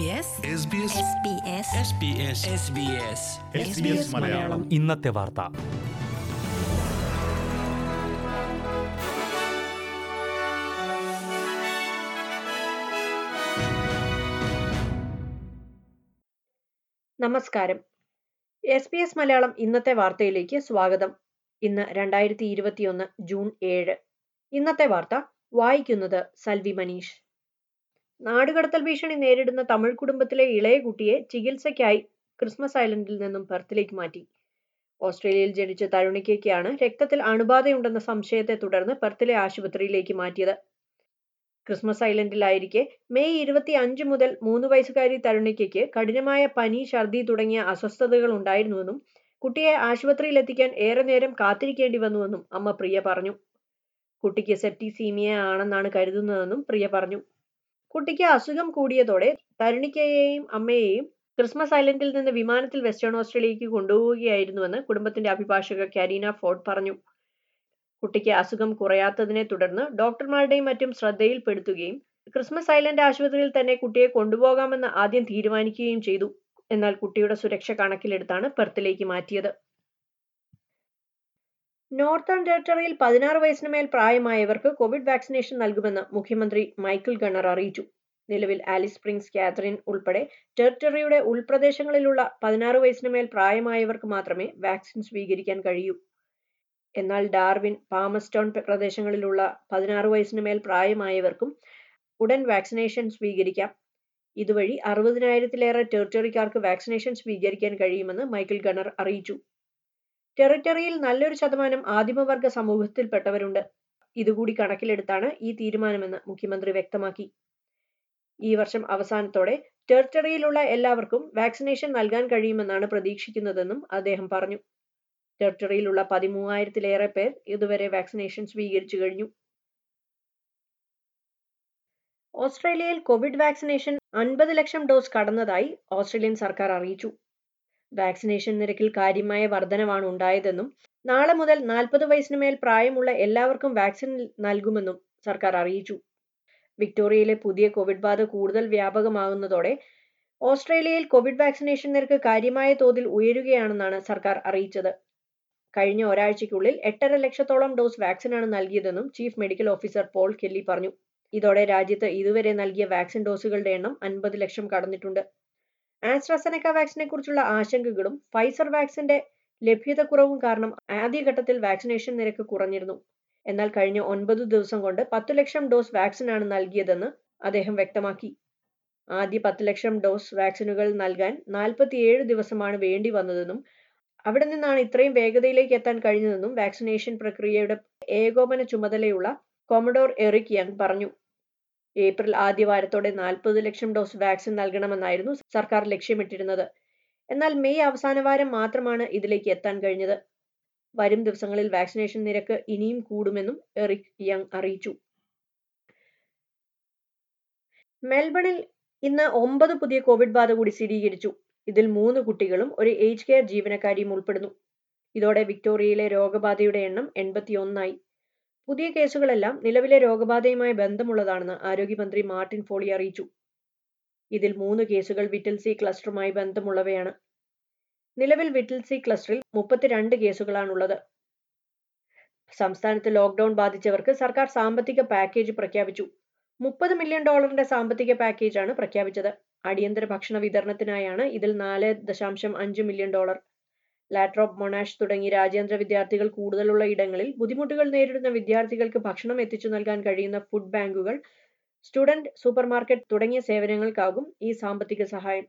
SBS SBS SBS Malayalam. ഇന്നത്തെ വാർത്ത. നമസ്കാരം. എസ് ബി എസ് മലയാളം ഇന്നത്തെ വാർത്തയിലേക്ക് സ്വാഗതം. ഇന്ന് രണ്ടായിരത്തി ഇരുപത്തിയൊന്ന് ജൂൺ ഏഴ്. ഇന്നത്തെ വാർത്ത വായിക്കുന്നത് സൽവി മനീഷ്. നാടുകടത്തൽ ഭീഷണി നേരിടുന്ന തമിഴ് കുടുംബത്തിലെ ഇളയ കുട്ടിയെ ചികിത്സയ്ക്കായി ക്രിസ്മസ് ഐലൻഡിൽ നിന്നും പെർത്തിലേക്ക് മാറ്റി. ഓസ്ട്രേലിയയിൽ ജനിച്ച തരുണിക്കയ്ക്കാണ് രക്തത്തിൽ അണുബാധയുണ്ടെന്ന സംശയത്തെ തുടർന്ന് പെർത്തിലെ ആശുപത്രിയിലേക്ക് മാറ്റിയത്. ക്രിസ്മസ് ഐലൻഡിലായിരിക്കെ മെയ് ഇരുപത്തി അഞ്ച് മുതൽ മൂന്ന് വയസ്സുകാരി തരുണിക്കയ്ക്ക് കഠിനമായ പനി ഛർദി തുടങ്ങിയ അസ്വസ്ഥതകൾ ഉണ്ടായിരുന്നുവെന്നും കുട്ടിയെ ആശുപത്രിയിൽ എത്തിക്കാൻ ഏറെ നേരം കാത്തിരിക്കേണ്ടി വന്നുവെന്നും അമ്മ പ്രിയ പറഞ്ഞു. കുട്ടിക്ക് സെപ്റ്റിസീമിയ ആണെന്നാണ് കരുതുന്നതെന്നും പ്രിയ പറഞ്ഞു. കുട്ടിക്ക് അസുഖം കൂടിയതോടെ തരുണിക്കയെയും അമ്മയെയും ക്രിസ്മസ് ഐലൻഡിൽ നിന്ന് വിമാനത്തിൽ വെസ്റ്റേൺ ഓസ്ട്രേലിയയ്ക്ക് കൊണ്ടുപോവുകയായിരുന്നുവെന്ന് കുടുംബത്തിന്റെ അഭിഭാഷക കാരീന ഫോർഡ് പറഞ്ഞു. കുട്ടിക്ക് അസുഖം കുറയാത്തതിനെ തുടർന്ന് ഡോക്ടർമാരുടെയും മറ്റും ശ്രദ്ധയിൽപ്പെടുത്തുകയും ക്രിസ്മസ് ഐലൻഡ് ആശുപത്രിയിൽ തന്നെ കുട്ടിയെ കൊണ്ടുപോകാമെന്ന് ആദ്യം തീരുമാനിക്കുകയും ചെയ്തു. എന്നാൽ കുട്ടിയുടെ സുരക്ഷ കണക്കിലെടുത്താണ് പെർത്തിലേക്ക് മാറ്റിയത്. നോർത്തേൺ ടെറിട്ടറിയിൽ പതിനാറ് വയസ്സിന് മേൽ പ്രായമായവർക്ക് കോവിഡ് വാക്സിനേഷൻ നൽകുമെന്ന് മുഖ്യമന്ത്രി മൈക്കിൾ ഗണ്ണർ അറിയിച്ചു. നിലവിൽ ആലിസ് സ്പ്രിംഗ്സ് കാത്തറിൻ ഉൾപ്പെടെ ടെറിട്ടറിയുടെ ഉൾപ്രദേശങ്ങളിലുള്ള പതിനാറ് വയസ്സിന് മേൽ പ്രായമായവർക്ക് മാത്രമേ വാക്സിൻ സ്വീകരിക്കാൻ കഴിയൂ. എന്നാൽ ഡാർവിൻ പാമസ്റ്റോൺ പ്രദേശങ്ങളിലുള്ള പതിനാറ് വയസ്സിന് മേൽ പ്രായമായവർക്കും ഉടൻ വാക്സിനേഷൻ സ്വീകരിക്കാം. ഇതുവഴി അറുപതിനായിരത്തിലേറെ ടെറിട്ടറിക്കാർക്ക് വാക്സിനേഷൻ സ്വീകരിക്കാൻ കഴിയുമെന്ന് മൈക്കിൾ ഗണർ അറിയിച്ചു. ടെറിട്ടറിയിൽ നല്ലൊരു ശതമാനം ആദിമവർഗ സമൂഹത്തിൽപ്പെട്ടവരുണ്ട്. ഇതുകൂടി കണക്കിലെടുത്താണ് ഈ തീരുമാനമെന്ന് മുഖ്യമന്ത്രി വ്യക്തമാക്കി. ഈ വർഷം അവസാനത്തോടെ ടെറിട്ടറിയിലുള്ള എല്ലാവർക്കും വാക്സിനേഷൻ നൽകാൻ കഴിയുമെന്നാണ് പ്രതീക്ഷിക്കുന്നതെന്നും അദ്ദേഹം പറഞ്ഞു. ടെറിട്ടറിയിലുള്ള പതിമൂവായിരത്തിലേറെ പേർ ഇതുവരെ വാക്സിനേഷൻ സ്വീകരിച്ചു കഴിഞ്ഞു. ഓസ്ട്രേലിയയിൽ കോവിഡ് വാക്സിനേഷൻ അൻപത് ലക്ഷം ഡോസ് കടന്നതായി ഓസ്ട്രേലിയൻ സർക്കാർ അറിയിച്ചു. വാക്സിനേഷൻ നിരക്കിൽ കാര്യമായ വർധനവാണ് ഉണ്ടായതെന്നും നാളെ മുതൽ നാൽപ്പത് വയസ്സിന് മേൽ പ്രായമുള്ള എല്ലാവർക്കും വാക്സിൻ നൽകുമെന്നും സർക്കാർ അറിയിച്ചു. വിക്ടോറിയയിലെ പുതിയ കോവിഡ് ബാധ കൂടുതൽ വ്യാപകമാകുന്നതോടെ ഓസ്ട്രേലിയയിൽ കോവിഡ് വാക്സിനേഷൻ നിരക്ക് കാര്യമായ തോതിൽ ഉയരുകയാണെന്നാണ് സർക്കാർ അറിയിച്ചത്. കഴിഞ്ഞ ഒരാഴ്ചയ്ക്കുള്ളിൽ എട്ടര ലക്ഷത്തോളം ഡോസ് വാക്സിനാണ് നൽകിയതെന്നും chief medical officer Paul Kelly പറഞ്ഞു. ഇതോടെ രാജ്യത്ത് ഇതുവരെ നൽകിയ വാക്സിൻ ഡോസുകളുടെ എണ്ണം അൻപത് ലക്ഷം കടന്നിട്ടുണ്ട്. ആസ്ട്രസെനക്ക വാക്സിനെ കുറിച്ചുള്ള ആശങ്കകളും ഫൈസർ വാക്സിന്റെ ലഭ്യതക്കുറവും കാരണം ആദ്യഘട്ടത്തിൽ വാക്സിനേഷൻ നിരക്ക് കുറഞ്ഞിരുന്നു. എന്നാൽ കഴിഞ്ഞ ഒൻപത് ദിവസം കൊണ്ട് പത്തു ലക്ഷം ഡോസ് വാക്സിനാണ് നൽകിയതെന്ന് അദ്ദേഹം വ്യക്തമാക്കി. ആദ്യ പത്ത് ലക്ഷം ഡോസ് വാക്സിനുകൾ നൽകാൻ നാൽപ്പത്തിയേഴ് ദിവസമാണ് വേണ്ടി വന്നതെന്നും അവിടെ നിന്നാണ് ഇത്രയും വേഗതയിലേക്ക് എത്താൻ കഴിഞ്ഞതെന്നും വാക്സിനേഷൻ പ്രക്രിയയുടെ ഏകോപന ചുമതലയുള്ള കൊമഡോർ എറിക് യങ് പറഞ്ഞു. ഏപ്രിൽ ആദ്യ വാരത്തോടെ നാൽപ്പത് ലക്ഷം ഡോസ് വാക്സിൻ നൽകണമെന്നായിരുന്നു സർക്കാർ ലക്ഷ്യമിട്ടിരുന്നത്. എന്നാൽ മെയ് അവസാന വാരം മാത്രമാണ് ഇതിലേക്ക് എത്താൻ കഴിഞ്ഞത്. വരും ദിവസങ്ങളിൽ വാക്സിനേഷൻ നിരക്ക് ഇനിയും കൂടുമെന്നും എറിക് യങ് അറിയിച്ചു. മെൽബണിൽ ഇന്ന് ഒമ്പത് പുതിയ കോവിഡ് ബാധ കൂടി സ്ഥിരീകരിച്ചു. ഇതിൽ മൂന്ന് കുട്ടികളും ഒരു ഏജ് കെയർ ജീവനക്കാരിയും ഉൾപ്പെടുന്നു. ഇതോടെ വിക്ടോറിയയിലെ രോഗബാധയുടെ എണ്ണം എൺപത്തിയൊന്നായി. പുതിയ കേസുകളെല്ലാം നിലവിലെ രോഗബാധയുമായി ബന്ധമുള്ളതാണെന്ന് ആരോഗ്യമന്ത്രി മാർട്ടിൻ ഫോളി അറിയിച്ചു. ഇതിൽ മൂന്ന് കേസുകൾ വിറ്റൽസി ക്ലസ്റ്ററുമായി ബന്ധമുള്ളവയാണ്. നിലവിൽ വിറ്റൽസി ക്ലസ്റ്ററിൽ മുപ്പത്തിരണ്ട് കേസുകളാണുള്ളത്. സംസ്ഥാനത്ത് ലോക്ക്ഡൌൺ ബാധിച്ചവർക്ക് സർക്കാർ സാമ്പത്തിക പാക്കേജ് പ്രഖ്യാപിച്ചു. മുപ്പത് മില്യൺ ഡോളറിന്റെ സാമ്പത്തിക പാക്കേജാണ് പ്രഖ്യാപിച്ചത്. അടിയന്തര ഭക്ഷണ വിതരണത്തിനായാണ് ഇതിൽ നാല് ദശാംശം അഞ്ച് മില്യൺ ഡോളർ ലാട്രോപ്പ് മൊണാഷ് തുടങ്ങി രാജ്യാന്തര വിദ്യാർത്ഥികൾ കൂടുതലുള്ള ഇടങ്ങളിൽ ബുദ്ധിമുട്ടുകൾ നേരിടുന്ന വിദ്യാർത്ഥികൾക്ക് ഭക്ഷണം എത്തിച്ചു നൽകാൻ കഴിയുന്ന ഫുഡ് ബാങ്കുകൾ സ്റ്റുഡന്റ് സൂപ്പർമാർക്കറ്റ് തുടങ്ങിയ സേവനങ്ങൾക്കാകും ഈ സാമ്പത്തിക സഹായം.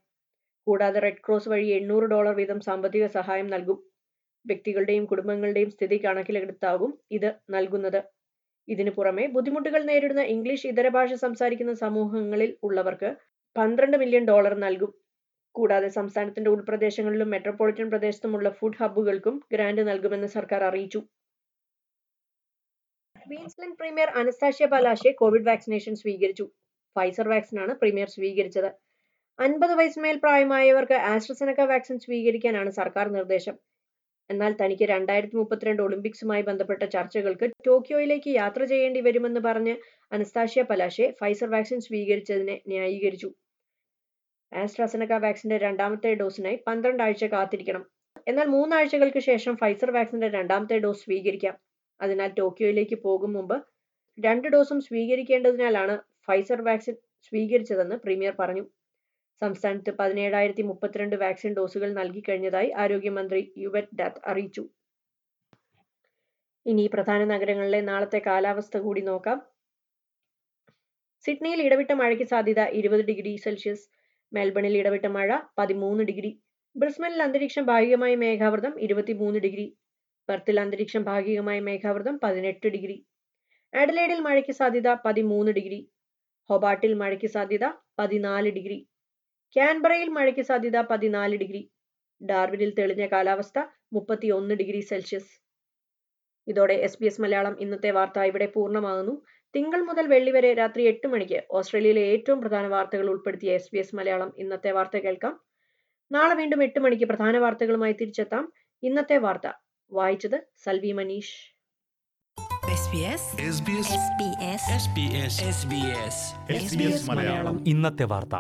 കൂടാതെ റെഡ് ക്രോസ് വഴി എണ്ണൂറ് ഡോളർ വീതം സാമ്പത്തിക സഹായം നൽകും. വ്യക്തികളുടെയും കുടുംബങ്ങളുടെയും സ്ഥിതി കണക്കിലെടുത്താകും ഇത് നൽകുന്നത്. ഇതിനു പുറമെ ബുദ്ധിമുട്ടുകൾ നേരിടുന്ന ഇംഗ്ലീഷ് ഇതര ഭാഷ സംസാരിക്കുന്ന സമൂഹങ്ങളിൽ ഉള്ളവർക്ക് പന്ത്രണ്ട് മില്യൺ ഡോളർ നൽകും. കൂടാതെ സംസ്ഥാനത്തിന്റെ ഉൾപ്രദേശങ്ങളിലും മെട്രോപൊളിറ്റൻ പ്രദേശത്തുമുള്ള ഫുഡ് ഹബ്ബുകൾക്കും ഗ്രാന്റ് നൽകുമെന്ന് സർക്കാർ അറിയിച്ചു. Queensland premier Anastacia Palaszczuk Covid vaccination സ്വീകരിച്ചു. ഫൈസർ വാക്സിനാണ് പ്രീമിയർ സ്വീകരിച്ചത്. അൻപത് വയസ്സിന് മേൽ പ്രായമായവർക്ക് ആസ്ട്രസെനക്ക വാക്സിൻ സ്വീകരിക്കാനാണ് സർക്കാർ നിർദ്ദേശം. എന്നാൽ തനിക്ക് രണ്ടായിരത്തി മുപ്പത്തിരണ്ട് ഒളിമ്പിക്സുമായി ബന്ധപ്പെട്ട ചർച്ചകൾക്ക് ടോക്കിയോയിലേക്ക് യാത്ര ചെയ്യേണ്ടി വരുമെന്ന് പറഞ്ഞ് അനസ്താഷ്യ പലാശെ ഫൈസർ വാക്സിൻ സ്വീകരിച്ചതിനെ ന്യായീകരിച്ചു. ആസ്ട്രാസെനക വാക്സിന്റെ രണ്ടാമത്തെ ഡോസിനായി പന്ത്രണ്ട് ആഴ്ച കാത്തിരിക്കണം. എന്നാൽ മൂന്നാഴ്ചകൾക്ക് ശേഷം ഫൈസർ വാക്സിന്റെ രണ്ടാമത്തെ ഡോസ് സ്വീകരിക്കാം. അതിനാൽ ടോക്കിയോയിലേക്ക് പോകും മുമ്പ് രണ്ട് ഡോസും സ്വീകരിക്കേണ്ടതിനാലാണ് ഫൈസർ വാക്സിൻ സ്വീകരിച്ചതെന്ന് പ്രീമിയർ പറഞ്ഞു. സംസ്ഥാനത്ത് പതിനേഴായിരത്തി മുപ്പത്തിരണ്ട് വാക്സിൻ ഡോസുകൾ നൽകി കഴിഞ്ഞതായി ആരോഗ്യമന്ത്രി യുവറ്റ് ഡാത്ത് അറിയിച്ചു. ഇനി പ്രധാന നഗരങ്ങളിലെ നാളത്തെ കാലാവസ്ഥ കൂടി നോക്കാം. സിഡ്നിയിൽ ഇടവിട്ട മഴയ്ക്ക് സാധ്യത ഇരുപത് ഡിഗ്രി സെൽഷ്യസ്. മെൽബണിൽ ഇടവിട്ട മഴ പതിമൂന്ന് ഡിഗ്രി. ബ്രിസ്ബനിൽ അന്തരീക്ഷം ഭാഗികമായി മേഘാവൃതം ഇരുപത്തിമൂന്ന് ഡിഗ്രി. പെർത്തിൽ അന്തരീക്ഷം ഭാഗികമായി മേഘാവൃതം പതിനെട്ട് ഡിഗ്രി. ആഡലേഡിൽ മഴയ്ക്ക് സാധ്യത പതിമൂന്ന് ഡിഗ്രി. ഹൊബാട്ടിൽ മഴയ്ക്ക് സാധ്യത പതിനാല് ഡിഗ്രി. ക്യാൻബറയിൽ മഴയ്ക്ക് സാധ്യത പതിനാല് ഡിഗ്രി. ഡാർവിനിൽ തെളിഞ്ഞ കാലാവസ്ഥ മുപ്പത്തിയൊന്ന് ഡിഗ്രി സെൽഷ്യസ്. ഇതോടെ എസ് ബി എസ് മലയാളം ഇന്നത്തെ വാർത്ത ഇവിടെ പൂർണമാകുന്നു. തിങ്കൾ മുതൽ വെള്ളി വരെ രാത്രി എട്ട് മണിക്ക് ഓസ്ട്രേലിയയിലെ ഏറ്റവും പ്രധാന വാർത്തകൾ ഉൾപ്പെടുത്തിയ എസ് ബി എസ് മലയാളം ഇന്നത്തെ വാർത്ത കേൾക്കാം. നാളെ വീണ്ടും എട്ട് മണിക്ക് പ്രധാന വാർത്തകളുമായി തിരിച്ചെത്താം. ഇന്നത്തെ വാർത്ത. വായിച്ചത് Salvi Manish. SBS SBS SBS SBS SBS Malayalam. ഇന്നത്തെ വാർത്ത.